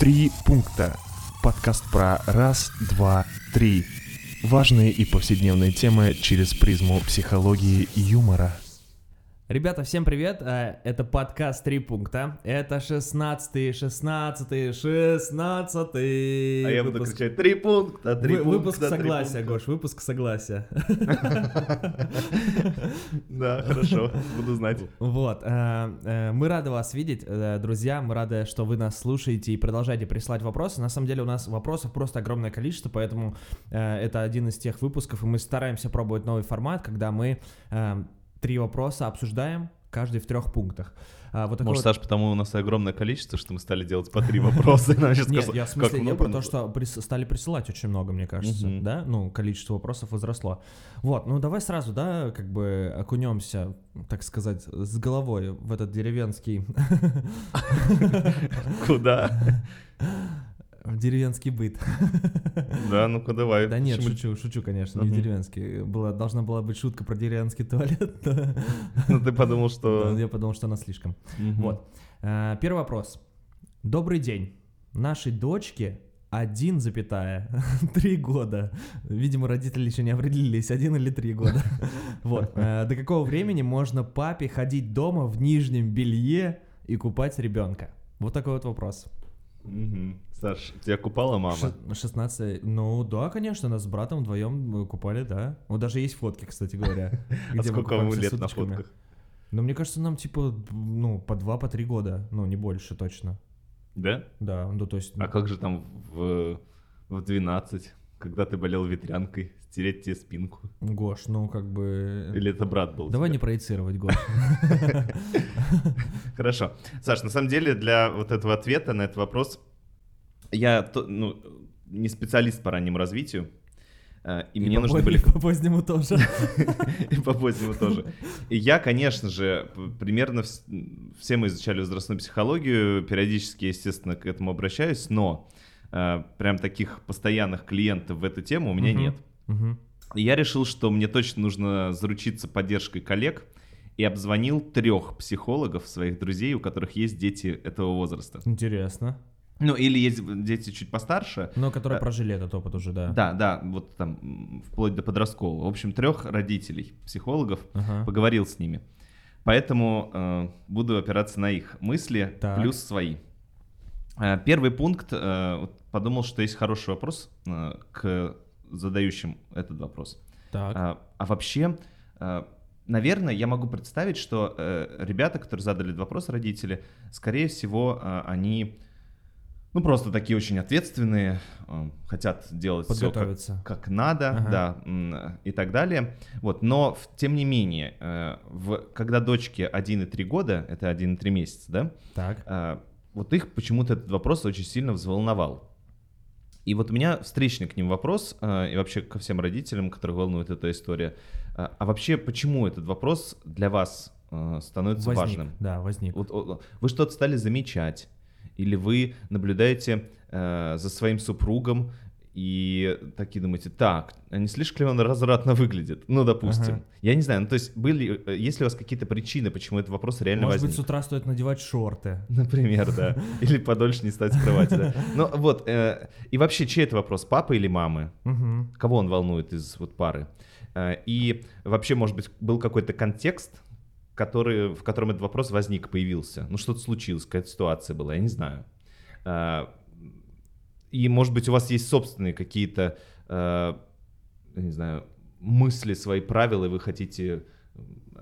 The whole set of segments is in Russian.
Три пункта. Подкаст про раз, два, три. Важные и повседневные темы через призму психологии и юмора. Ребята, всем привет! Э, Это подкаст «Три пункта». Это 16 16 16 А я буду кричать три пункта, три пункта. Выпуск согласия, пункта». Гош, выпуск согласия. Да, хорошо, буду знать. Вот, э, э, мы рады вас видеть, друзья, мы рады, что вы нас слушаете и продолжаете присылать вопросы. На самом деле у нас вопросов просто огромное количество, поэтому это один из тех выпусков, и мы стараемся пробовать новый формат, когда мы три вопроса обсуждаем, каждый в трех пунктах. А, вот Может, вот- Саш, потому у нас огромное количество, что мы стали делать по три вопроса. Нет, я в смысле, я про то, что стали присылать очень много, мне кажется, да? Ну, количество вопросов возросло. Вот, ну давай сразу, да, как бы окунемся, так сказать, с головой в этот деревенский, Куда? в деревенский быт. Да, ну-ка давай. Да нет, Почему? шучу, шучу, конечно, не Мгм. деревенский. Была, должна была быть шутка про деревенский туалет. Ну ты подумал, что... Я подумал, что она слишком. Вот. Э, Первый вопрос. Добрый день. Нашей дочке 1,3 года. Видимо, родители еще не определились, один или три года. Вот. Э, До какого времени можно папе ходить дома в нижнем белье и купать ребенка? Вот такой вот вопрос. Мгм. Саш, тебя купала мама? Ше- 16. Ну да, конечно, нас с братом вдвоем купали, да. Вот даже есть фотки, кстати говоря. А сколько ему лет на фотках? Ну, мне кажется, нам типа, ну, по два, по три года. Ну, не больше точно. Да? Да, ну то есть... А как же там в в 12, когда ты болел ветрянкой, стереть тебе спинку? Гош, ну как бы... Или это брат был? Давай не проецировать, Гош. Хорошо. Саш, на самом деле для вот этого ответа на этот вопрос я ну, не специалист по раннему развитию, э, и, мне по нужны были По позднему тоже. и по позднему тоже. И я, конечно же, примерно вс- все мы изучали возрастную психологию, периодически, естественно, к этому обращаюсь, но э, прям таких постоянных клиентов в эту тему у меня нет. И я решил, что мне точно нужно заручиться поддержкой коллег и обзвонил трех психологов, своих друзей, у которых есть дети этого возраста. Интересно. Ну, или есть дети чуть постарше. Но которые Э, прожили этот опыт уже, да. Да, да, вот там вплоть до подросткового. В общем, трех родителей, психологов, Ага. поговорил с ними. Поэтому э, буду опираться на их мысли Так. плюс свои. Э, первый пункт, э, вот подумал, что есть хороший вопрос э, к задающим этот вопрос. Так. А, а вообще, а, наверное, я могу представить, что э, ребята, которые задали этот вопрос, родители, скорее всего, а, они, ну, просто такие очень ответственные, а, хотят делать все как, как надо, Ага. да, и так далее. Вот, но, тем не менее, э, в, когда дочке 1 и 3 года, это 1 и 3 месяца, да, Так. а, вот их почему-то этот вопрос очень сильно взволновал. И вот у меня встречный к ним вопрос, а, и вообще ко всем родителям, которых волнует эта история. А вообще, почему этот вопрос для вас становится Возник. важным? Да, возник. Вот, вы что-то стали замечать, или вы наблюдаете э, за своим супругом и такие думаете, так, а не слишком ли он развратно выглядит? Ну, допустим. Ага. Я не знаю, ну, то есть были, э, есть ли у вас какие-то причины, почему этот вопрос реально Может возник? быть, с утра стоит надевать шорты. Например, да. Или подольше не стать с кровати, да. Ну вот, э, и вообще, чей это вопрос, папы или мамы? Мгм. Кого он волнует из вот пары? Э, И вообще, может быть, был какой-то контекст, который, в котором этот вопрос возник, появился? Ну, что-то случилось, какая-то ситуация была, я не знаю. Э, И, может быть, у вас есть собственные какие-то, я не знаю, мысли, свои правила, и вы хотите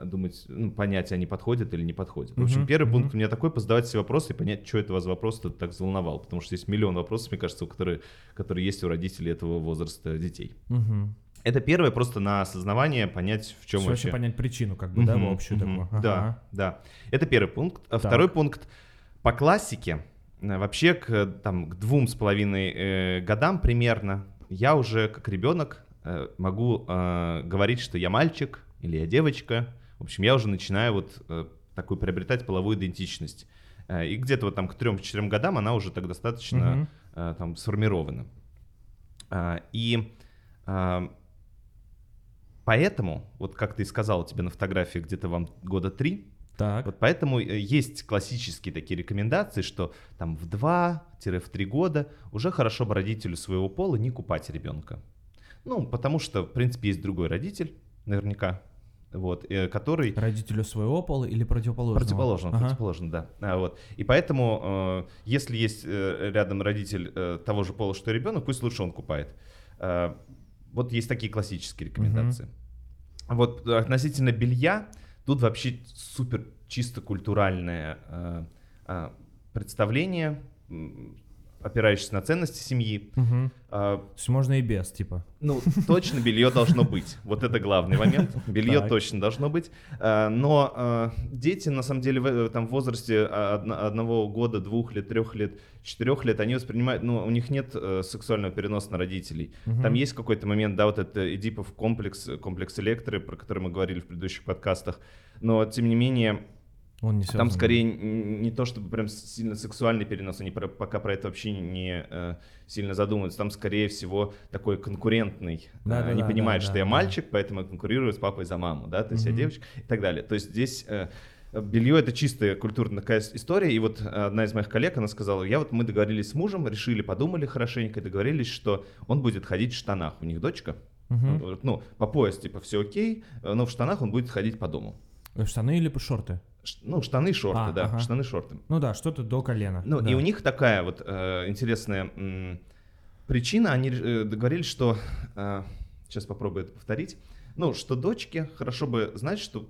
думать, ну, понять, они подходят или не подходят. В общем, первый пункт у меня такой, позадавать все вопросы и понять, что это вас вопрос так взволновал. Потому что есть миллион вопросов, мне кажется, у которые, которые есть у родителей этого возраста детей. Это первое, просто на осознавание понять, в чем Вообще вообще. понять причину, как бы, да, в общую мгм. такую. Да, Ага. да. Это первый пункт. А Так. Второй пункт. По классике, э, вообще к, там, к двум с половиной э, годам примерно, я уже как ребенок э, могу э, говорить, что я мальчик или я девочка. В общем, я уже начинаю вот э, такую приобретать половую идентичность. Э, и где-то вот там к 3-4 годам она уже так достаточно Мгм. э, там сформирована. А, И а, поэтому, вот как ты сказал, тебе на фотографии где-то вам года три, Так. Вот поэтому э, есть классические такие рекомендации, что там в 2-3 года уже хорошо бы родителю своего пола не купать ребенка. Ну, потому что, в принципе, есть другой родитель, наверняка, вот, э, который... Родителю своего пола или противоположного? Противоположно, Ага. противоположно, да. А, вот. И поэтому, э, если есть э, рядом родитель э, того же пола, что и ребенок, пусть лучше он купает. Э, вот есть такие классические рекомендации. Вот э, относительно белья, тут вообще супер чисто культуральное э, э, представление, м, опирающееся на ценности семьи. Мгм. Э, То есть можно и без, типа. ну, точно белье должно быть. Вот это главный момент. Белье точно должно быть. Э, Но э, дети, на самом деле, в, э, там, в возрасте а, одно- одного года, двух лет, трех лет, четырех лет, они воспринимают, ну, у них нет э, сексуального переноса на родителей. Там есть какой-то момент, да, вот это Эдипов комплекс, комплекс электры, про который мы говорили в предыдущих подкастах. Но, тем не менее, Он не там связан. скорее не то чтобы прям сильно сексуальный перенос, они про- пока про это вообще не э, сильно задумываются. Там скорее всего такой конкурентный. Да, Э, да, они да, понимают, да, что да, я да. мальчик, поэтому я конкурирую с папой за маму, да, то есть я Мгм. девочка и так далее. То есть здесь э, белье это чистая культурная такая история. И вот э, одна из моих коллег, она сказала, я вот мы договорились с мужем, решили, подумали хорошенько, договорились, что он будет ходить в штанах. У них дочка. Говорит, ну, по пояс, типа, все окей, э, но в штанах он будет ходить по дому. Э, Штаны или шорты? Ну, штаны, шорты, А, да, ага. штаны, шорты. Ну да, что-то до колена. Ну, Да. и у них такая вот э, интересная м, причина. Они э, договорились, что... сейчас попробую это повторить. Ну, что дочке хорошо бы знать, что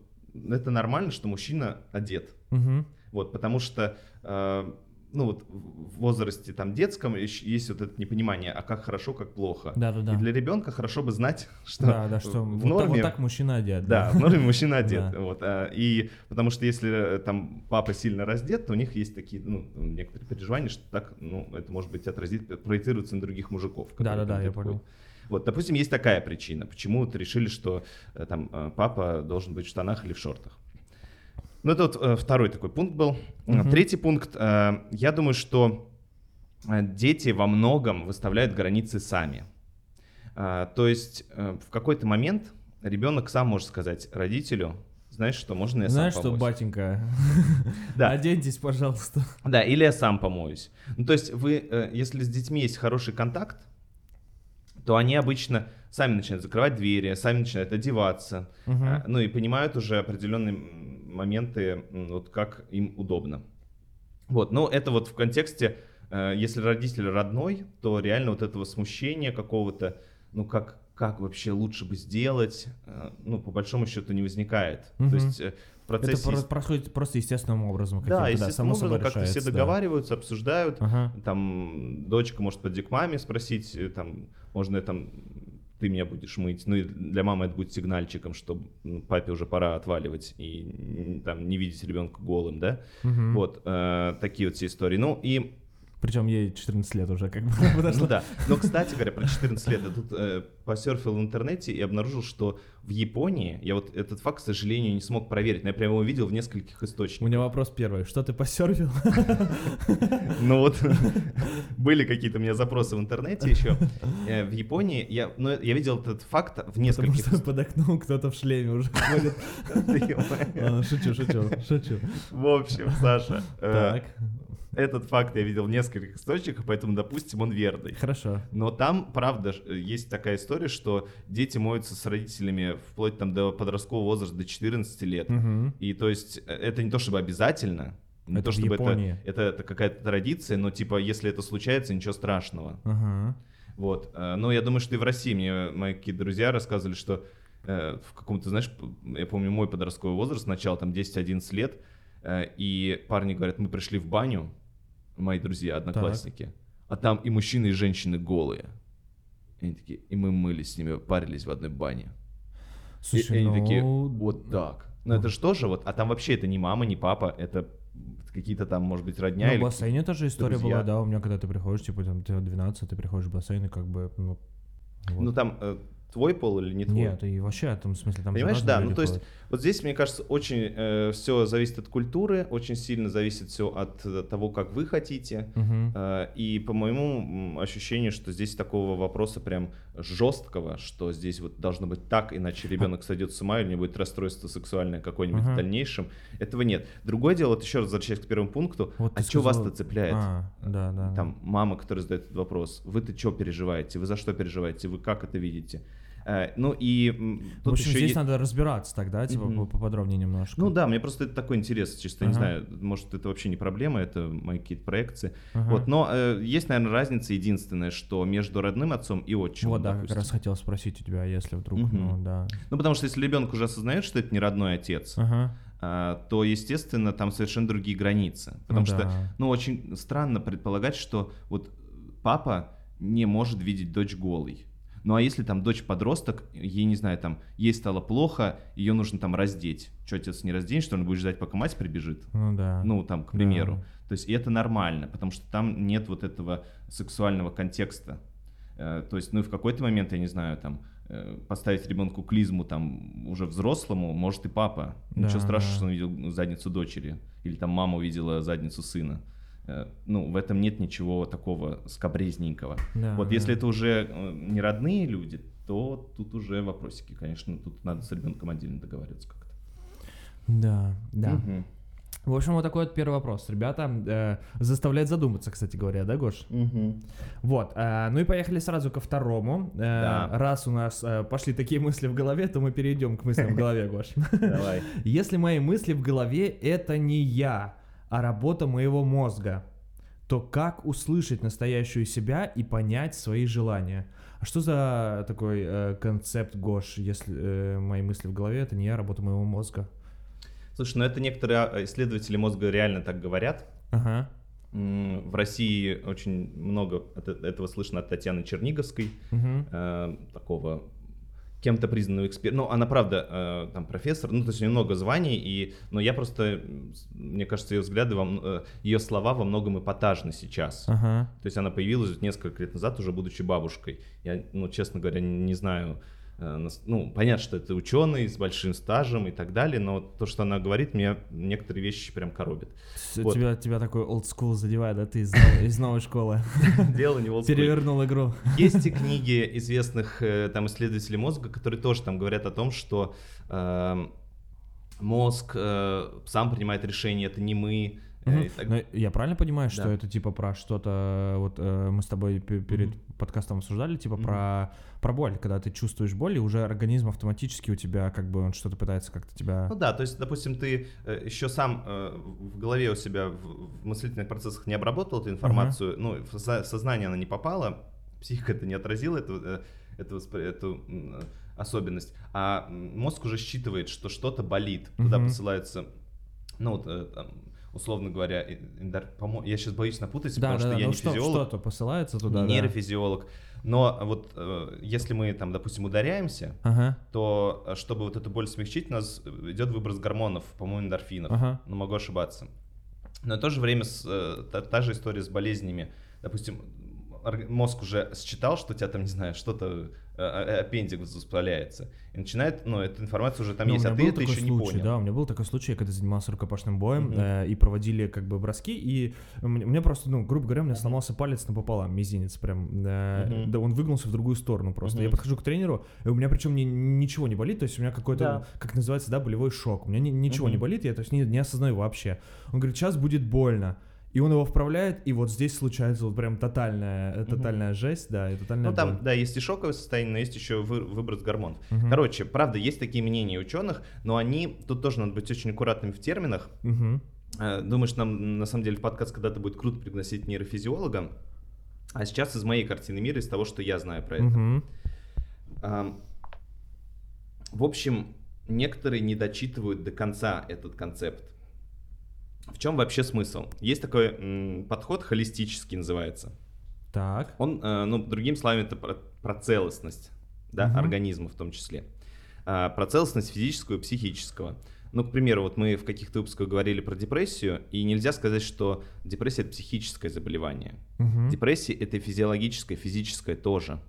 это нормально, что мужчина одет. Мгм. Вот, потому что, э, ну, вот в возрасте там детском есть вот это непонимание, а как хорошо, как плохо. Да-да-да. И для ребенка хорошо бы знать, что Да, да, что в вот, так- норме... вот так мужчина одет. Да, в норме мужчина одет. Да. Вот, а, и потому что если э, там папа сильно раздет, то у них есть такие, ну, некоторые переживания, что так, ну, это может быть отразит, проецируется на других мужиков. которые Да-да-да, там я понял. Вот, допустим, есть такая причина, почему вот решили, что э, там э, папа должен быть в штанах или в шортах. Ну, это вот э, второй такой пункт был. Мгм. Третий пункт. э, Я думаю, что дети во многом выставляют границы сами. То есть в какой-то момент ребенок сам может сказать родителю, знаешь что, можно я Знаешь сам что, помоюсь? батенька, Да. оденьтесь, пожалуйста. Да, или я сам помоюсь. Ну, то есть вы, если с детьми есть хороший контакт, то они обычно сами начинают закрывать двери, сами начинают одеваться, ну и понимают уже определенные м, моменты, вот как им удобно. Вот, но это вот в контексте, э, если родитель родной, то реально вот этого смущения какого-то, ну как, как вообще лучше бы сделать, э, ну по большому счету не возникает. Мгм. То есть э, Это процессе... про- происходит просто естественным образом. да, естественным само собой образом как-то все решается, да. договариваются, обсуждают, Ага. там дочка может подойти к маме спросить, там, можно я там ты меня будешь мыть. Ну и для мамы это будет сигнальчиком, что ну, папе уже пора отваливать и там не видеть ребенка голым, да. Мгм. Вот э, такие вот все истории. Ну и Причем ей 14 лет уже как бы подошло. ну да. Но, кстати говоря, про 14 лет я тут э, посерфил в интернете и обнаружил, что в Японии, я вот этот факт, к сожалению, не смог проверить, но я прямо его видел в нескольких У источниках. меня вопрос первый. Что ты посервил? Ну вот, были какие-то у меня запросы в интернете еще. Э, В Японии, я, ну, я видел этот факт в Потому нескольких... что под окном кто-то в шлеме уже ходит. Шучу, шучу, шучу. В общем, Саша, э, Так, этот факт я видел в нескольких источниках, поэтому, допустим, он верный. хорошо. Но там, правда, есть такая история, что дети моются с родителями вплоть там до подросткового возраста, до 14 лет. Мгм. И то есть э, это не то чтобы обязательно, не Это то чтобы это, это, это какая-то традиция, но типа если это случается, ничего страшного. Ага. Вот. Э, Но я думаю, что и в России мне мои какие-то друзья рассказывали, что э, в каком-то, знаешь, я помню мой подростковый возраст, начало там 10-11 лет, и парни говорят, мы пришли в баню, мои друзья, одноклассники, а там и мужчины, и женщины голые. И они такие, и мы мылись с ними, парились в одной бане. И- Слушай, и они такие, ну... вот так. Ну это же тоже вот, а там вообще это не мама, не папа, это какие-то там, может быть, родня Ну, в или бассейне тоже история друзья. была, да, у меня когда ты приходишь, типа, там, тебе 12, ты приходишь в бассейн, и как бы, ну, вот. Ну там, э, твой пол или не твой. Нет, и вообще, там, в смысле, там Понимаешь, да, ну то есть вот здесь, мне кажется, очень все зависит от культуры, очень сильно зависит все от э, того, как вы хотите. Мгм. Э, И по моему ощущению, что здесь такого вопроса прям жесткого, что здесь вот должно быть так, иначе ребенок сойдет с ума или у него будет расстройство сексуальное какое-нибудь Ага. в дальнейшем. Этого нет. Другое дело, вот еще раз возвращаясь к первому пункту, Вот а что сказал- вас-то цепляет? А, да, да. Там мама, которая задает этот вопрос, вы-то что переживаете, вы за что переживаете, вы как это видите? Э, Ну и В общем, здесь е- надо разбираться тогда, типа, по- поподробнее немножко. Ну да, мне просто это такой интерес, чисто, не Ага. знаю, может это вообще не проблема, это мои какие-то проекции. Ага. Вот, но э, есть, наверное, разница единственная, что между родным отцом и отчимом, Вот, да, как допустим. раз хотел спросить у тебя, если вдруг, Мгм. ну, да. Ну потому что если ребенок уже осознает, что это не родной отец, а, то, естественно, там совершенно другие границы. Потому Ну что, да. ну, очень странно предполагать, что вот папа не может видеть дочь голой. Ну а если там дочь подросток, ей, не знаю, там, ей стало плохо, ее нужно там раздеть. Что, отец не разденет, что он будет ждать, пока мать прибежит? Ну да. Ну, там, к Да. примеру. То есть и это нормально, потому что там нет вот этого сексуального контекста. Э, То есть, ну, и в какой-то момент, я не знаю, там, э, поставить ребенку клизму там уже взрослому, может и папа. Ничего Да, страшного, да. что он видел задницу дочери. Или там мама увидела задницу сына. Э, Ну, в этом нет ничего такого скобрезненького. Да, Вот да. если это уже э, не родные люди, то тут уже вопросики, конечно, тут надо с ребенком отдельно договариваться как-то. Да, да. Мгм. В общем, вот такой вот первый вопрос. Ребята, э, заставляет задуматься, кстати говоря, да, Гош? Мгм. Вот, э, ну и поехали сразу ко второму. Э, Да. Раз у нас э, пошли такие мысли в голове, то мы перейдем к мыслям в голове, Гош. Давай. Если мои мысли в голове это не я, а работа моего мозга, то как услышать настоящую себя и понять свои желания? А что за такой э, концепт, Гош, если э, мои мысли в голове это не я, работа моего мозга? Слушай, ну это некоторые а, исследователи мозга реально так говорят. Ага. В России очень много э- этого слышно от Татьяны Черниговской, Мгм. э, такого кем-то признанного эксперта. Ну, она правда э, там профессор, ну, то есть у нее много званий, и, но я просто, мне кажется, ее взгляды, во м- э, ее слова во многом эпатажны сейчас. Ага. То есть она появилась несколько лет назад, уже будучи бабушкой. Я, ну, честно говоря, не, не знаю. Э, Ну, понятно, что это ученый с большим стажем и так далее, но то, что она говорит, меня некоторые вещи прям коробит. С- Вот. Тебя, тебя такой old school задевает, да, ты из новой, из новой школы. Дело не в олдскуле. Перевернул игру. Есть и книги известных э, там исследователей мозга, которые тоже там говорят о том, что эм, мозг э, сам принимает решения, это не мы. И так- Но я правильно понимаю, что Да. это типа про что-то, вот э, мы с тобой пе- перед Мгм. подкастом обсуждали, типа Мгм. про, про боль, когда ты чувствуешь боль, и уже организм автоматически у тебя как бы он что-то пытается как-то тебя... Ну да, то есть, допустим, ты э, еще сам э, в голове у себя в, в мыслительных процессах не обработал эту информацию, ну, в со- сознание она не попала, психика это не отразила эту, э, эту, воспри- эту особенность, а мозг уже считывает, что что-то болит, туда Мгм. посылаются, ну, вот, э, там, условно говоря, э, эндор- я сейчас боюсь напутать, Да, потому да, что да, я ну не что, физиолог, что-то посылается туда, не да. нейрофизиолог, но вот э, если мы там, допустим, ударяемся, Ага, то э, чтобы вот эту боль смягчить, у нас идет выброс гормонов, по-моему, эндорфинов. ага. Но могу ошибаться. Но в то же время с, э, та, та же история с болезнями. Допустим, мозг уже считал, что у тебя там, не знаю, что-то, э, э, аппендикс воспаляется. И начинает, ну, эта информация уже там Ну, есть, а ты это еще не случай, понял. Да, у меня был такой случай, когда занимался рукопашным боем Мгм. э, и проводили как бы броски, и мне, мне просто, ну, грубо говоря, у меня сломался палец напополам, мизинец прям. э, Мгм. Да, он выгнулся в другую сторону просто. Я Мгм. подхожу к тренеру, и у меня причем ни- ничего не болит, то есть у меня какой-то, Да. как называется, да, болевой шок. У меня ни- ничего не Мгм. болит, я то есть не, не осознаю вообще. Он говорит, сейчас будет больно. И он его вправляет, и вот здесь случается вот прям тотальная, э, тотальная жесть, да, и тотальная Ну, там, боль. да, есть и шоковое состояние, но есть еще вы- выброс гормонов. Мгм. Короче, правда, есть такие мнения ученых, но они, тут тоже надо быть очень аккуратными в терминах. Э, Думаешь, нам на самом деле подкаст когда-то будет круто пригласить нейрофизиолога? А сейчас из моей картины мира, из того, что я знаю про это. Ам, В общем, некоторые не дочитывают до конца этот концепт. В чем вообще смысл? Есть такой м, подход холистический называется. Так. Он, э, ну, другим словами, это про, про целостность, да, Мгм. организма в том числе. А, про целостность физическую и психического. Ну, к примеру, вот мы в каких-то выпусках говорили про депрессию, и нельзя сказать, что депрессия это психическое заболевание. Мгм. Депрессия это физиологическое, физическое тоже.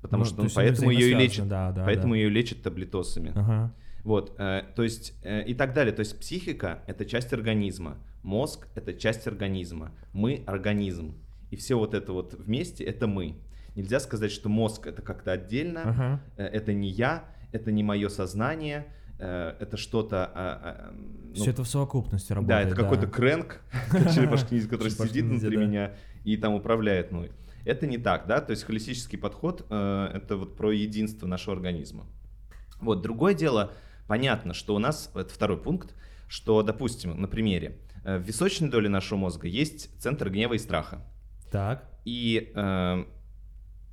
Потому Ну, что они поэтому ее и лечит. да, да, поэтому да. ее лечат таблетосами. Ага. Вот, э, то есть э, и так далее. То есть психика это часть организма, мозг это часть организма, мы организм. И все вот это вот вместе это мы. Нельзя сказать, что мозг это как-то отдельно, Ага. э, это не я, это не мое сознание, э, это что-то. а, а, ну, Все это в совокупности да, работает. это какой-то крэнк, как черепашки ниндзя, который сидит внутри да. меня и там управляет мной. Это не так, да, то есть холистический подход э, это вот про единство нашего организма. Вот, другое дело, понятно, что у нас, это второй пункт, что, допустим, на примере, э, в височной доле нашего мозга есть центр гнева и страха. Так. И э,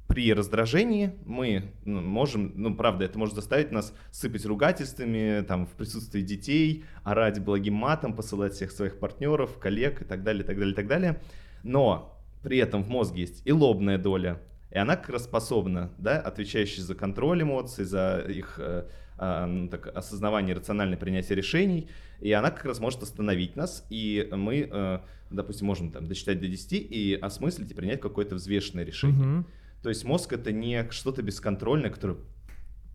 при раздражении мы ну, можем, ну, правда, это может заставить нас сыпать ругательствами, там, в присутствии детей, орать благим матом, посылать всех своих партнеров, коллег и так далее, так далее, так далее. Но при этом в мозге есть и лобная доля, и она как раз способна, да, отвечающая за контроль эмоций, за их э, так, осознавание, рациональное принятие решений, и она как раз может остановить нас, и мы, э, допустим, можем там досчитать до 10 и осмыслить и принять какое-то взвешенное решение. Мгм. То есть мозг это не что-то бесконтрольное, которое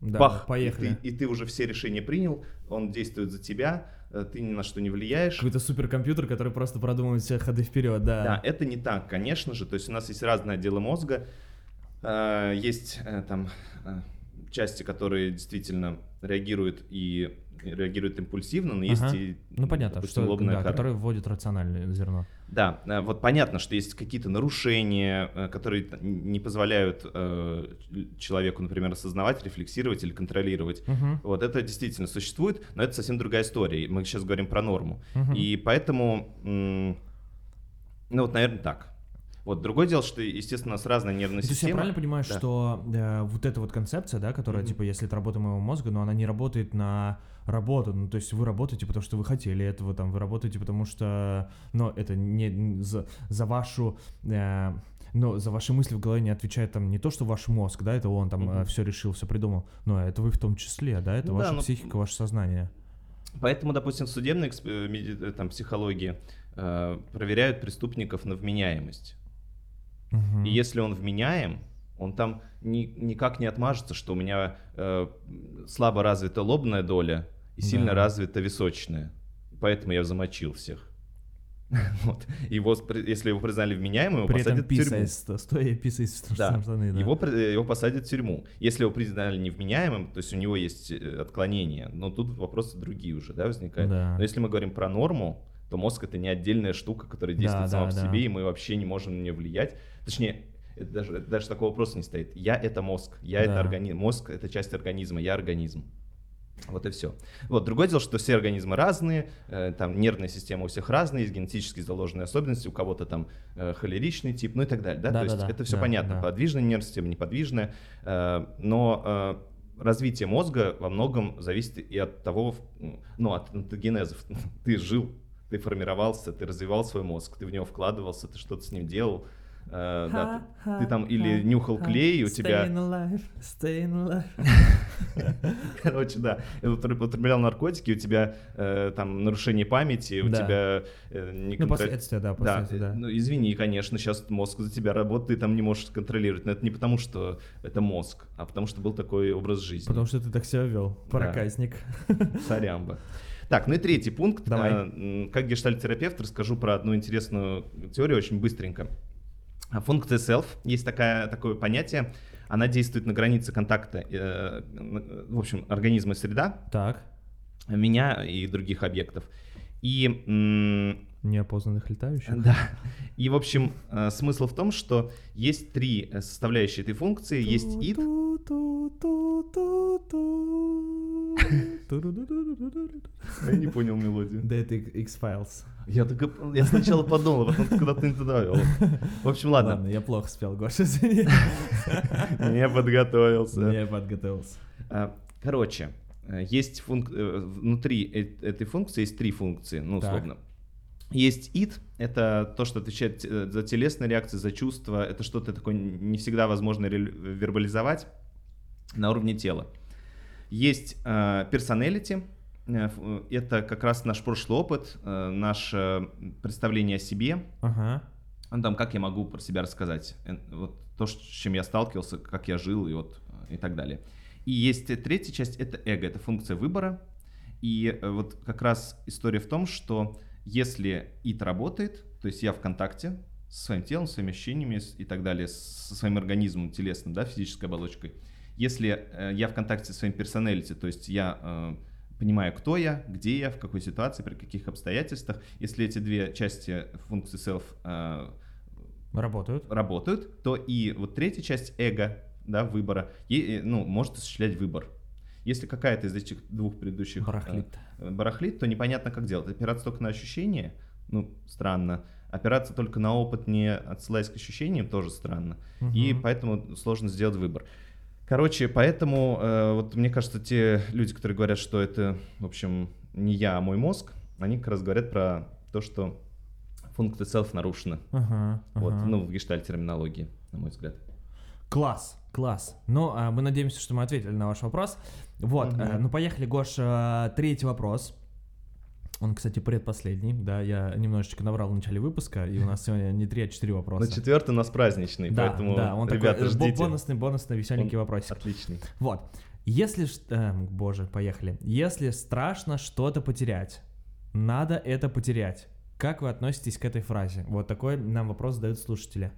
Да, бах, поехали. И, ты, и ты уже все решения принял, он действует за тебя, э, ты ни на что не влияешь. Какой-то суперкомпьютер, который просто продумывает все ходы вперед, да. Да, это не так, конечно же. То есть у нас есть разные отделы мозга. Э, Есть э, там части, которые действительно реагируют и реагируют импульсивно, но есть Ага. и, Ну понятно, допустим, что, лобная да, кора. который вводит рациональное зерно. Да, э, вот понятно, что есть какие-то нарушения, э, которые не позволяют э, человеку, например, осознавать, рефлексировать или контролировать. Мгм. Вот это действительно существует, но это совсем другая история. Мы сейчас говорим про норму. Мгм. И поэтому, ну вот, наверное, так. Вот другое дело, что, естественно, у нас разная нервная То есть я система. правильно понимаю, Да. что э, вот эта вот концепция, да, которая, Мгм. типа, если это работа моего мозга, но она не работает на работу, ну, то есть вы работаете, потому что вы хотели этого, там, вы работаете, потому что, но это не за, за вашу, э, но за ваши мысли в голове не отвечает там не то, что ваш мозг, да, это он там Мгм. все решил, все придумал, но это вы в том числе, да, это Ну да, ваша но- психика, ваше сознание. Поэтому, допустим, в судебной э, э, там, психологии э, проверяют преступников на вменяемость. Мгм. И если он вменяем, он там ни- никак не отмажется, что у меня э, слабо развита лобная доля и сильно Да. развита височная. Поэтому я замочил всех. Вот. Его, если его признали вменяемым, его При этом посадят в тюрьму. сто- стоя писаясь в Да. штаны, да. Его, при- его посадят в тюрьму. Если его признали невменяемым, то есть у него есть э, отклонения, но тут вопросы другие уже, да, возникают. Да. Но если мы говорим про норму, то мозг это не отдельная штука, которая Да, действует сама да, по да. себе, и мы вообще не можем на нее влиять. Точнее, это даже, это даже такого вопроса не стоит. Я это мозг, я это Да. организм, мозг это часть организма, я организм. Вот и все. Вот другое дело, что все организмы разные, э, там нервная система у всех разная, есть генетически заложенные особенности, у кого-то там э, холеричный тип, ну и так далее. Да? Да, То да, есть да, это все да, понятно. да. Подвижная нервная система, неподвижная. э, но э, развитие мозга во многом зависит и от того, в- ну, от онтогенезов. Ты жил, ты формировался, ты развивал свой мозг, ты в него вкладывался, ты что-то с ним делал. Э, да, ты, ты там или нюхал клей, и у тебя... Staying alive, staying alive. Короче, да, употр- употреблял наркотики, у тебя э, там нарушение памяти, у Да. тебя э, не Ну, последствия, да, Да, последствия, да. ну извини, конечно, сейчас мозг за тебя работает, ты там не можешь контролировать, но это не потому, что это мозг, а потому что был такой образ жизни. Потому что ты так себя вел, проказник. Сорямба. Так, ну и третий пункт. Давай. Э, Как гештальтерапевт расскажу про одну интересную теорию очень быстренько. А Функция self, есть такая, такое понятие, она действует на границе контакта, э, в общем, организма и среда, Так, меня и других объектов. И м, неопознанных летающих. да. И, в общем, э, смысл в том, что есть три составляющие этой функции. Есть id, я не понял мелодию. Да это X-Files. Я, и- я сначала подумал, а потом куда-то не туда вел. В общем, ладно, Ладно, я плохо спел, Гоша, извини. не подготовился. Не подготовился. А, Короче, э, есть функ... э, внутри э- этой функции есть три функции, ну, условно. Есть id, это то, что отвечает за телесные реакции, за чувства, это что-то такое не всегда возможно вербализовать на уровне тела. Есть э, personality, э, ф- это как раз наш прошлый опыт, э, наше представление о себе, Ага. Ну, там, как я могу про себя рассказать, э, вот то, с чем я сталкивался, как я жил и вот и так далее. И есть третья часть, это эго, это функция выбора. И э, вот как раз история в том, что если ит работает, то есть я в контакте со своим телом, своими ощущениями и так далее, со своим организмом телесным, да, физической оболочкой, если э, я в контакте со своим персоналити, то есть я э, понимаю, кто я, где я, в какой ситуации, при каких обстоятельствах, если эти две части функции self э, Работают. работают, то и вот третья часть эго, да, выбора, и, ну, может осуществлять выбор. Если какая-то из этих двух предыдущих Барахлит. э, барахлит, то непонятно, как делать. Опираться только на ощущения, ну, странно. Опираться только на опыт, не отсылаясь к ощущениям, тоже странно. И Мгм. поэтому сложно сделать выбор. Короче, поэтому э, вот мне кажется, те люди, которые говорят, что это, в общем, не я, а мой мозг, они как раз говорят про то, что функция self нарушена. Ага, Вот, ага. ну, в гештальт-терминологии, на мой взгляд. Класс, класс. Ну, а, мы надеемся, что мы ответили на ваш вопрос. Вот, э, ну поехали, Гош, третий вопрос. Он, кстати, предпоследний, да, я немножечко набрал в начале выпуска, и у нас сегодня не три, а четыре вопроса. На четвертый у нас праздничный, да, поэтому, да, он ребята, такой э, ждите. бонусный, бонусный, веселенький Он вопросик. Отличный. Вот, если, эм, боже, поехали. Если страшно что-то потерять, надо это потерять. Как вы относитесь к этой фразе? Вот такой нам вопрос задают слушатели.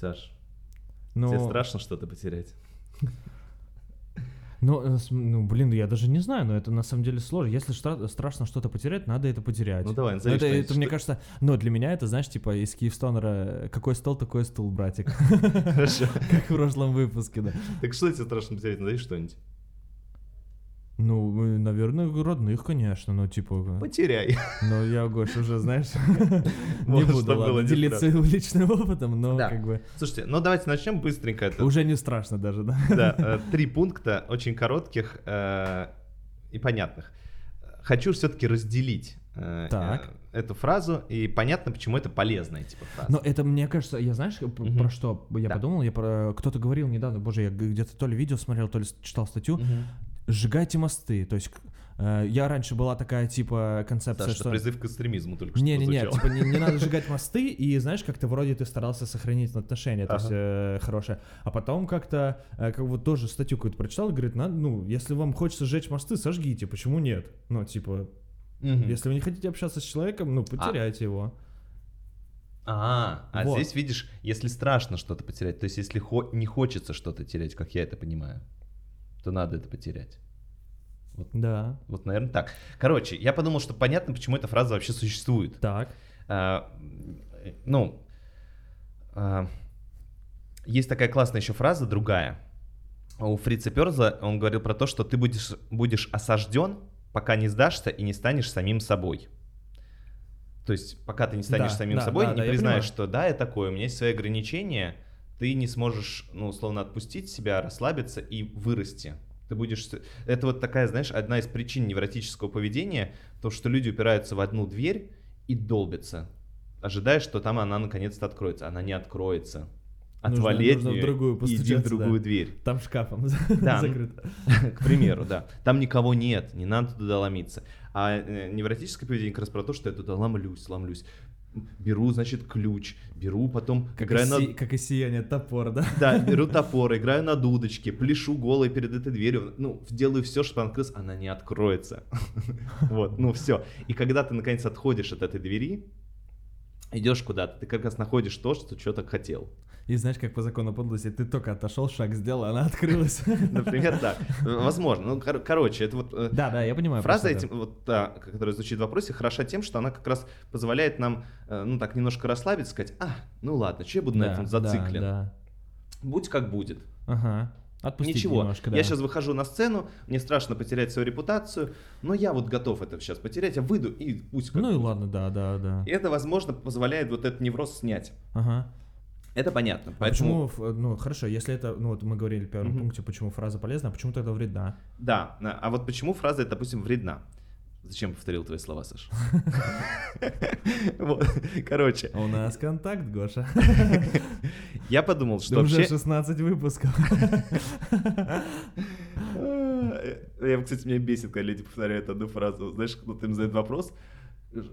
Саш, Ну, тебе страшно что-то потерять? Ну, э, ну, блин, я даже не знаю, но это на самом деле сложно. Если штра- страшно что-то потерять, надо это потерять. Ну давай, Ну, назови это, что-нибудь, это, мне что- кажется, ну, для меня это, знаешь, типа из Киевстонера «Какой стол, такой стул, братик». Хорошо. Как в прошлом выпуске, да. Так что тебе страшно потерять? Назови что-нибудь. Ну, э, наверное, родных, конечно, ну, типа... Потеряй. Ну, я, Гош, уже, знаешь, не буду делиться личным опытом, но как бы Слушайте, ну давайте начнем быстренько. Уже не страшно даже, да? да, э, три пункта, очень коротких э, и понятных. Хочу все-таки разделить э, Так. э, эту фразу, и понятно, почему это полезная типа фраза. Но это, мне кажется, я знаешь, Мгм. про что я Да. подумал? Я про... Кто-то говорил недавно, боже, я где-то то ли видео смотрел, то ли читал статью, Мгм. Сжигайте мосты. То есть э, я раньше была такая, типа, концепция, Саша, что... призыв к экстремизму только что Не-не-не, типа не, не надо сжигать мосты, и знаешь, как-то вроде ты старался сохранить отношения, то есть Ага. э, хорошее. А потом как-то, э, как вот тоже статью какую-то прочитал, говорит, надо, ну, если вам хочется сжечь мосты, сожгите, почему нет? Ну, типа, Мгм. если вы не хотите общаться с человеком, ну, потеряйте его. А, а Вот. здесь видишь, если страшно что-то потерять, то есть если хо- не хочется что-то терять, как я это понимаю, то надо это потерять. Да. Вот, наверное, так. Короче, я подумал, что понятно, почему эта фраза вообще существует. Так. А, ну, а, есть такая классная еще фраза, другая. У Фрица Перза он говорил про то, что ты будешь, будешь осажден, пока не сдашься и не станешь самим собой. То есть, пока ты не станешь Да, самим да, собой, да, не да, признаешь, что да, я такой, у меня есть свои ограничения, ты не сможешь, ну, условно, отпустить себя, расслабиться и вырасти. Ты будешь... Это вот такая, знаешь, одна из причин невротического поведения, то, что люди упираются в одну дверь и долбятся, ожидая, что там она наконец-то откроется. Она не откроется. Нужно- Отвали от нужно в другую иди в другую да. дверь. Там шкафом Да, ну, закрыто. К примеру, да. Там никого нет, не надо туда ломиться. А э, невротическое поведение как раз про то, что я туда ломлюсь, ломлюсь. Беру, значит, ключ, беру, потом Как, играю и на... си- как и сияние топора, да? Да, беру топор, играю на дудочке, пляшу голой перед этой дверью, ну, делаю все, чтобы она открылась, она не откроется. Вот, ну все. И когда ты, наконец, отходишь от этой двери, идешь куда-то, ты как раз находишь то, что что так хотел. И знаешь, как по закону подлости, ты только отошел, шаг сделал, она открылась. Например, да. Возможно. Ну, кор- короче, это вот... э, Да, да, я понимаю. Фраза этим, вот та, которая звучит в вопросе, хороша тем, что она как раз позволяет нам, э, ну так, немножко расслабиться, сказать, а, ну ладно, что я буду это. на Да, этом зациклен? Да, Будь как будет. да. Ага. Отпустить Ничего, немножко, да. я сейчас выхожу на сцену, мне страшно потерять свою репутацию, но я вот готов это сейчас потерять, я выйду и пусть Ну и ладно, да, да, да. И это, возможно, позволяет вот этот невроз снять. Ага. Это понятно. А Поэтому, почему, ф- ну хорошо, если это, ну вот мы говорили в первом Мгм. пункте, почему фраза полезна, а почему тогда вредна? да, а а вот почему фраза, допустим, вредна? Зачем повторил твои слова, Саша? Вот, Короче, А У нас контакт, Гоша. я подумал, что Уже вообще... 16 выпусков. Я, кстати, меня бесит, когда люди повторяют одну фразу. Знаешь, кто-то им задает вопрос,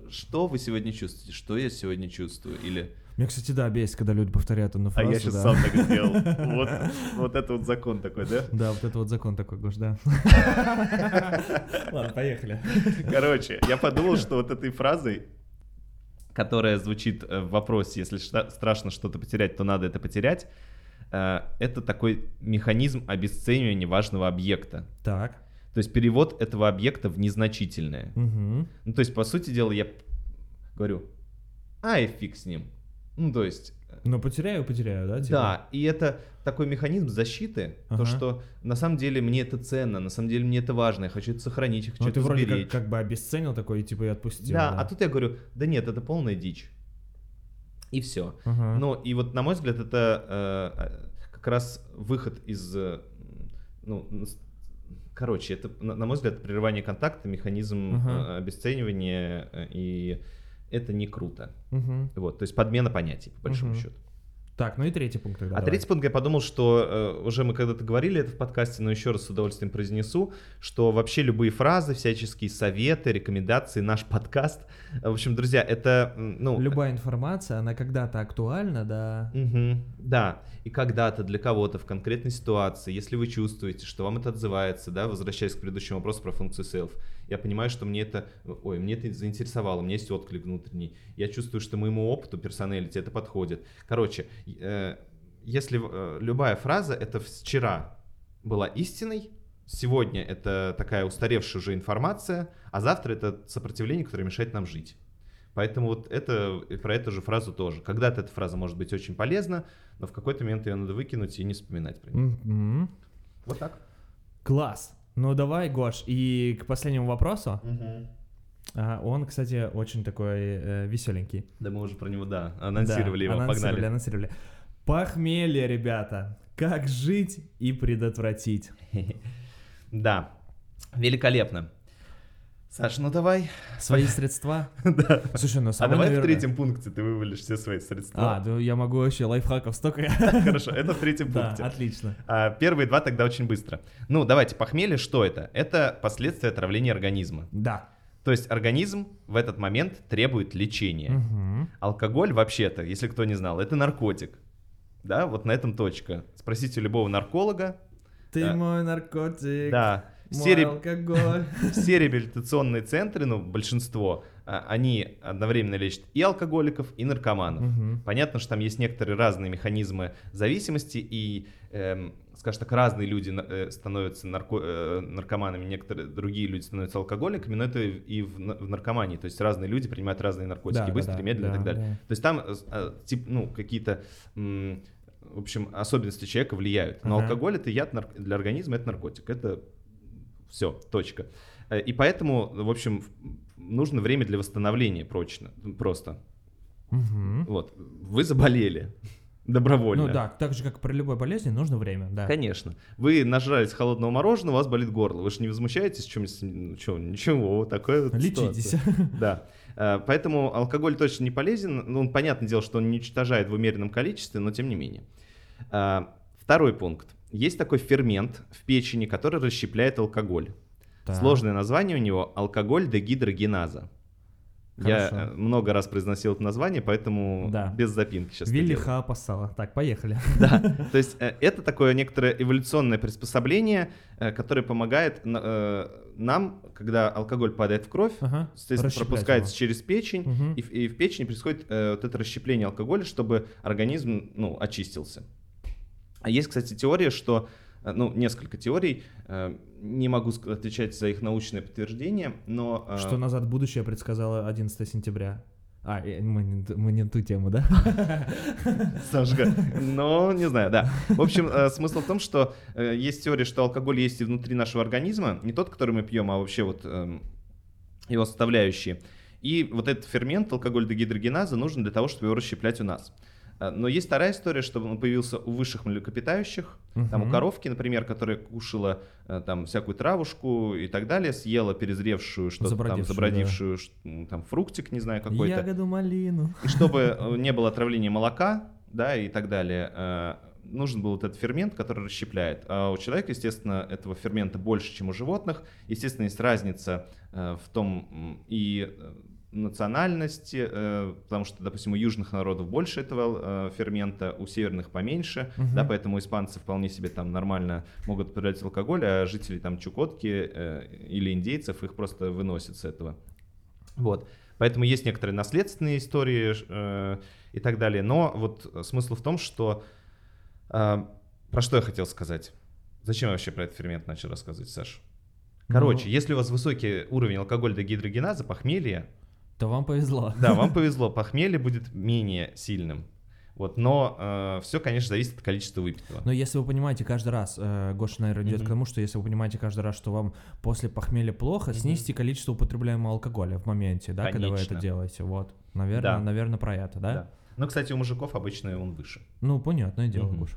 что вы сегодня чувствуете? Что я сегодня чувствую? Или Мне, кстати, да, бесит, когда люди повторяют одну а фразу. я сейчас да. сам так сделал. Вот, вот это вот закон такой, да? Да, вот это вот закон такой, Гош, да. Ладно, поехали. Короче, я подумал, что вот этой фразой, которая звучит э, в вопросе, если страшно что-то потерять, то надо это потерять, э, это такой механизм обесценивания важного объекта. Так. То есть перевод этого объекта в незначительное. Мгм. Ну, то есть, по сути дела, я говорю, ай, фиг с ним. Ну, то есть, Ну, потеряю, потеряю, да? типа? да, и это такой механизм защиты, то, Ага. что на самом деле мне это ценно, на самом деле мне это важно, я хочу это сохранить, я хочу Ну, это ты вроде сберечь. как, как бы обесценил такой, типа, и отпустил. да, а тут я говорю, да нет, это полная дичь. И все. Ага. Ну, и вот, на мой взгляд, это э, как раз выход из... э, ну, короче, это, на, на мой взгляд, прерывание контакта, механизм Ага. э, обесценивания, э, и это не круто. Мгм. Вот, то есть подмена понятий, по большому Мгм. счету. Так, ну и третий пункт тогда. А давай. третий пункт я подумал, что э, уже мы когда-то говорили это в подкасте, но еще раз с удовольствием произнесу, что вообще любые фразы, всяческие советы, рекомендации, наш подкаст, э, в общем, друзья, это, ну... Любая информация, она когда-то актуальна, да. Мгм. Да, и когда-то для кого-то в конкретной ситуации, если вы чувствуете, что вам это отзывается, да, возвращаясь к предыдущему вопросу про функцию self, я понимаю, что мне это, ой, мне это заинтересовало, меня есть отклик внутренний, я чувствую, что моему опыту, персоналити это подходит. Короче, э, если э, любая фраза, это вчера была истиной, сегодня это такая устаревшая уже информация, а завтра это сопротивление, которое мешает нам жить. Поэтому вот это, про эту же фразу тоже. Когда-то эта фраза может быть очень полезна, но в какой-то момент ее надо выкинуть и не вспоминать про нее. Мгм. Вот так. Класс. Ну давай, Гош, и к последнему вопросу. А, он, кстати, очень такой э, веселенький. Да мы уже про него, да, анонсировали Да, его, анонсировали, погнали. анонсировали. Похмелье, ребята. Как жить и предотвратить? Да, великолепно. Саш, ну давай. Свои средства? Да. Слушай, ну А давай в третьем пункте ты вывалишь все свои средства. А, да я могу вообще лайфхаков столько. Хорошо, это в третьем пункте. отлично. А, Первые два тогда очень быстро. Ну, давайте, похмелье, что это? Это последствия отравления организма. Да. То есть организм в этот момент требует лечения. Алкоголь вообще-то, если кто не знал, это наркотик. Да, вот на этом точка. Спросите любого нарколога. Ты Да. мой наркотик. Да, все, ре- алкоголь. все реабилитационные центры, ну, большинство, а, они одновременно лечат и алкоголиков, и наркоманов. Понятно, что там есть некоторые разные механизмы зависимости, и, эм, скажем так, разные люди э, становятся нарко- э, наркоманами, некоторые другие люди становятся алкоголиками, но это и в, на- в наркомании, то есть разные люди принимают разные наркотики, Да, быстро, да, медленно и так далее. да. То есть там, э, тип, ну, какие-то, в общем, особенности человека влияют. Но Ага. алкоголь это яд для организма, это наркотик, это все, точка. Э, И поэтому, в общем, нужно время для восстановления прочно, просто. Мгм. Вот, вы заболели добровольно. Ну да, так же, как при любой болезни, нужно время, да. Конечно. Вы нажрались холодного мороженого, у вас болит горло. Вы же не возмущаетесь, чем, ну, ничего, такое вот Лечитесь. ситуация. Да. Э, Поэтому алкоголь точно не полезен. Ну, он, понятное дело, что он не уничтожает в умеренном количестве, но тем не менее. Э, Второй пункт. Есть такой фермент в печени, который расщепляет алкоголь. Так. Сложное название у него алкоголь дегидрогеназа. Я Хорошо. э, много раз произносил это название, поэтому Да. без запинки сейчас. это Вилли делаю. Ха поссала. Так, поехали. Да, то есть э, это такое некоторое эволюционное приспособление, э, которое помогает на- нам, когда алкоголь падает в кровь, Ага. пропускается его. через печень, Мгм. и, в- и в печени происходит вот это расщепление алкоголя, чтобы организм, ну, очистился. А есть, кстати, теория, что, э, ну, несколько теорий, э, не могу отвечать за их научное подтверждение, но... э, Что назад в будущее предсказала 11 сентября. А, мы не, мы не ту тему, да? Сашка. Но не знаю, да. В общем, смысл в том, что есть теория, что алкоголь есть и внутри нашего организма, не тот, который мы пьем, а вообще вот эм, его составляющие. И вот этот фермент, алкоголь дегидрогеназа, нужен для того, чтобы его расщеплять у нас. Э, Но есть вторая история, что он появился у высших млекопитающих, там у коровки, например, которая кушала э, там всякую травушку и так далее, съела перезревшую что-то там, Забродившую, да. забродившую, м, там фруктик, не знаю, какой-то. Ягоду малину. И чтобы э, не было отравления молока, да, и так далее, нужен был вот этот фермент, который расщепляет. А у человека, естественно, этого фермента больше, чем у животных. Естественно, есть разница в том и национальности, э, потому что, допустим, у южных народов больше этого э, фермента, у северных поменьше, Мгм. да, поэтому испанцы вполне себе там нормально могут употреблять алкоголь, а жители там Чукотки э, или индейцев их просто выносят с этого. Вот. Поэтому есть некоторые наследственные истории э, и так далее. Но вот смысл в том, что... э, про что я хотел сказать? Зачем я вообще про этот фермент начал рассказывать, Саш? Короче, Ну. если у вас высокий уровень алкоголя дегидрогеназа, похмелье, То вам повезло. да, вам повезло, похмелье будет менее сильным. Вот, но все, конечно, зависит от количества выпитого. Но если вы понимаете каждый раз, э, Гоша, наверное, идет Мгм. к тому, что если вы понимаете каждый раз, что вам после похмелья плохо, Мгм. снизьте количество употребляемого алкоголя в моменте, да, когда вы это Конечно. делаете. Вот, наверное, Да. наверное, про это, да? Да. Ну, кстати, у мужиков обычно он выше. Ну, понятное дело. Гоша.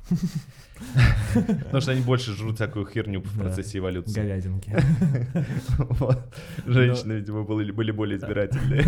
Потому что они больше жрут всякую херню в процессе эволюции. Говядинки. Женщины, видимо, были, более избирательные.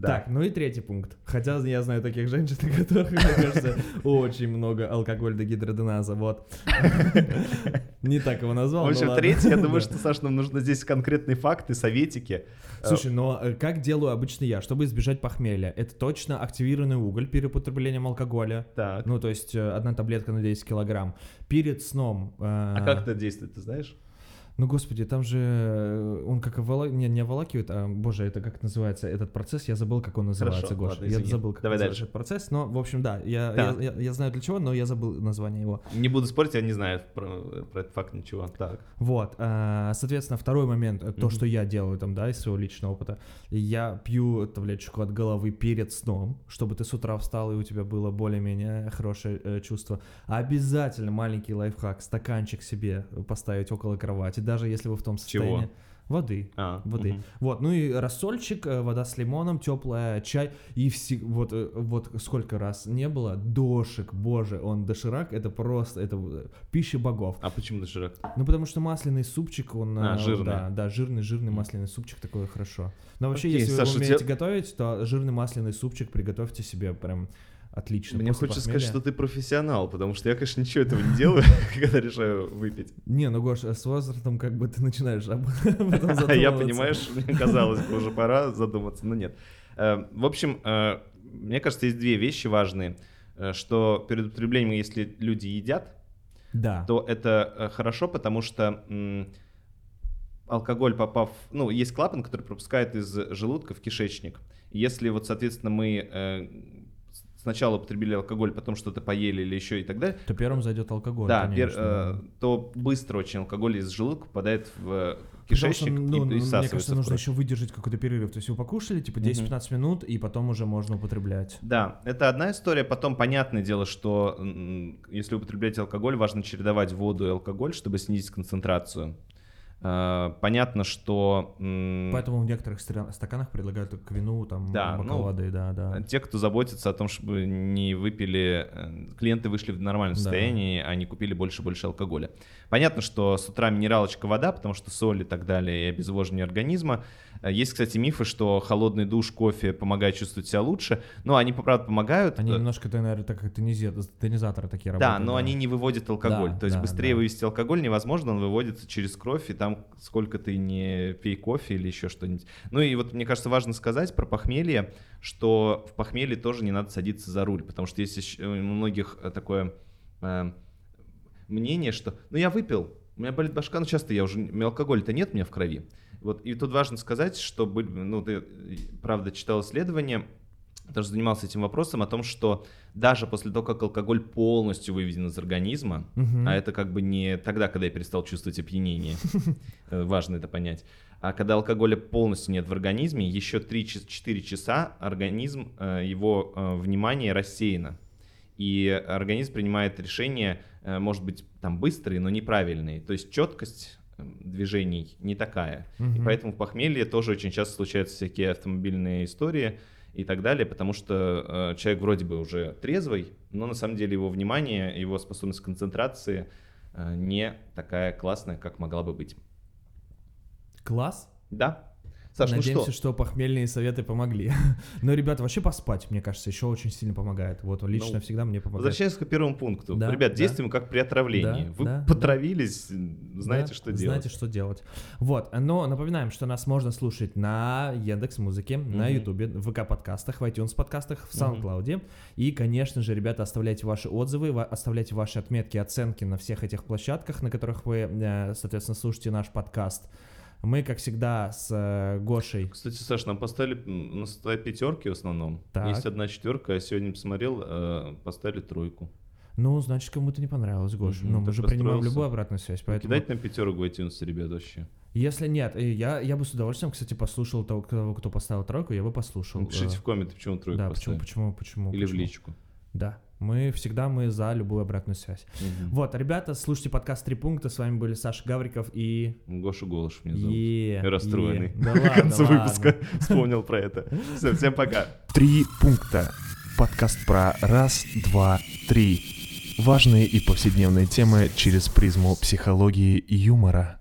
Так, ну и третий пункт. Хотя я знаю таких женщин, у которых, мне кажется, очень много алкоголь дегидроденаза, вот. Не так его назвал, В ну общем, ладно. третий, я думаю, что, Саш, нам нужно здесь конкретные факты, советики. Слушай, но э, как делаю обычно я, чтобы избежать похмелья? Это точно активированный уголь перед употреблением алкоголя. Так. Ну, то есть э, одна таблетка на 10 килограмм. Перед сном. э, А как это действует, ты знаешь? Ну, господи, там же э, он как овола... не, не оволакивает, а, боже, это как называется этот процесс? Я забыл, как он называется, Хорошо, Гоша. ладно, я забыл, как Давай называется дальше. этот процесс. Но, в общем, да, я, Так. я, я- я знаю для чего, но я забыл название его. Не буду спорить, я не знаю про, про этот факт ничего. Так. Вот, а, соответственно, второй момент, э, то, Мгм. что я делаю там, да, из своего личного опыта, я пью таблеточку от головы перед сном, чтобы ты с утра встал и у тебя было более-менее хорошее э, чувство. Обязательно маленький лайфхак, стаканчик себе поставить около кровати, даже если вы в том Чего? состоянии. Воды. А, Воды. мгм. Вот, ну и рассольчик, э, вода с лимоном, теплая, чай. И все, вот, э, вот сколько раз не было, дошик, боже, он доширак, это просто, это э, пища богов. А почему доширак? Ну, потому что масляный супчик, он... А, жирный. Да, да, жирный, жирный масляный супчик, такое хорошо. Но вообще, Окей, если Саша, вы умеете тебя- готовить, то жирный масляный супчик приготовьте себе прям отлично. Мне хочется сказать, похмелья. что ты профессионал, потому что я, конечно, ничего этого не делаю, когда решаю выпить. Не, ну, Гош, с возрастом как бы ты начинаешь об этом Я, понимаешь, мне казалось бы, уже пора задуматься, но нет. Э, В общем, э, мне кажется, есть две вещи важные, э, что перед употреблением, если люди едят, Да. то это хорошо, потому что алкоголь попав, ну, есть клапан, который пропускает из желудка в кишечник. Если вот, соответственно, мы сначала употребили алкоголь, потом что-то поели или еще и так далее, То первым зайдет алкоголь, да, пер- э, то быстро очень алкоголь из желудка попадает в э, Потому что, кишечник ну, и, ну, и мне всасывается кажется, нужно еще выдержать какой-то перерыв. То есть вы покушали, типа, 10-15 минут, и потом уже можно употреблять. Да, это одна история. Потом понятное дело, что если употребляете алкоголь, важно чередовать воду и алкоголь, чтобы снизить концентрацию. Э, Понятно, что Поэтому в некоторых стаканах предлагают к вину, там, Да, бокал ну, да, да. те, кто заботится о том, чтобы не выпили, э, клиенты вышли в нормальном Да. состоянии, а не купили больше-больше алкоголя. Понятно, что с утра минералочка вода, потому что соль и так далее, и обезвоживание организма. Э, Есть, кстати, мифы, что холодный душ, кофе помогает чувствовать себя лучше. Но они, правда, помогают. Они Э, немножко, наверное, так как тонизаторы такие Да, работают. но они не выводят алкоголь. Да, То есть да, быстрее да. вывести алкоголь невозможно, он выводится через кровь, и там сколько ты не пей кофе или еще что-нибудь. Ну и вот мне кажется важно сказать про похмелье, что в похмелье тоже не надо садиться за руль, потому что есть еще у многих э, такое э, мнение, что ну я выпил, у меня болит башка, но часто я уже, у меня алкоголя-то нет у меня в крови. Вот, и тут важно сказать, что, были- ну, ты, правда, читал исследование, тоже занимался этим вопросом о том, что даже после того, как алкоголь полностью выведен из организма, Мгм. а это как бы не тогда, когда я перестал чувствовать опьянение, э, важно это понять, а когда алкоголя полностью нет в организме, еще 3-4 часа организм, э, его э, внимание рассеяно. И организм принимает решения, может быть, там быстрые, но неправильные. То есть четкость движений не такая. И Мгм. поэтому в похмелье тоже очень часто случаются всякие автомобильные истории и так далее, потому что э, человек вроде бы уже трезвый, но на самом деле его внимание, его способность концентрации э, не такая классная, как могла бы быть. Класс? Да. Саш, ну Надеемся, что? что похмельные советы помогли. Но, ребята, вообще поспать, мне кажется, еще очень сильно помогает. Вот лично Ну, всегда мне помогает. Возвращаясь к первому пункту. Да, Ребят, да. действуем как при отравлении. Да, Вы да, потравились, знаете, Да, что делать. Знаете, что делать. Вот, но напоминаем, что нас можно слушать на Яндекс Музыке, на Мгм. Ютубе, в ВК подкастах, в iTunes подкастах, в. SoundCloud. И, конечно же, ребята, оставляйте ваши отзывы, оставляйте ваши отметки, оценки на всех этих площадках, на которых вы, э, соответственно, слушаете наш подкаст. Мы, как всегда, с э, Гошей. Кстати, Саш, нам поставили, стоят пятерки в основном. Так. Есть одна четверка, я сегодня посмотрел, э, поставили тройку. Ну, значит, кому-то не понравилось, Гоша. Мгм, ну, мы же принимаем любую обратную связь, поэтому... Кидайте нам пятерок в iTunes, ребят, вообще. Если нет, я, я бы с удовольствием, кстати, послушал того, кто, кто поставил тройку, я бы послушал. Напишите Э, в комменты, почему тройку Да, почему, поставили. почему, почему. Или в почему. личку. Да, мы всегда мы за любую обратную связь. Мгм. Вот, ребята, слушайте подкаст «Три пункта». С вами были Саша Гавриков и... Гоша Голышев меня зовут. Е, Я расстроенный. е. Да К ладно, концу ладно. выпуска вспомнил про это. Всё, Всем пока. Три пункта. Подкаст про раз, два, три. Важные и повседневные темы через призму психологии и юмора.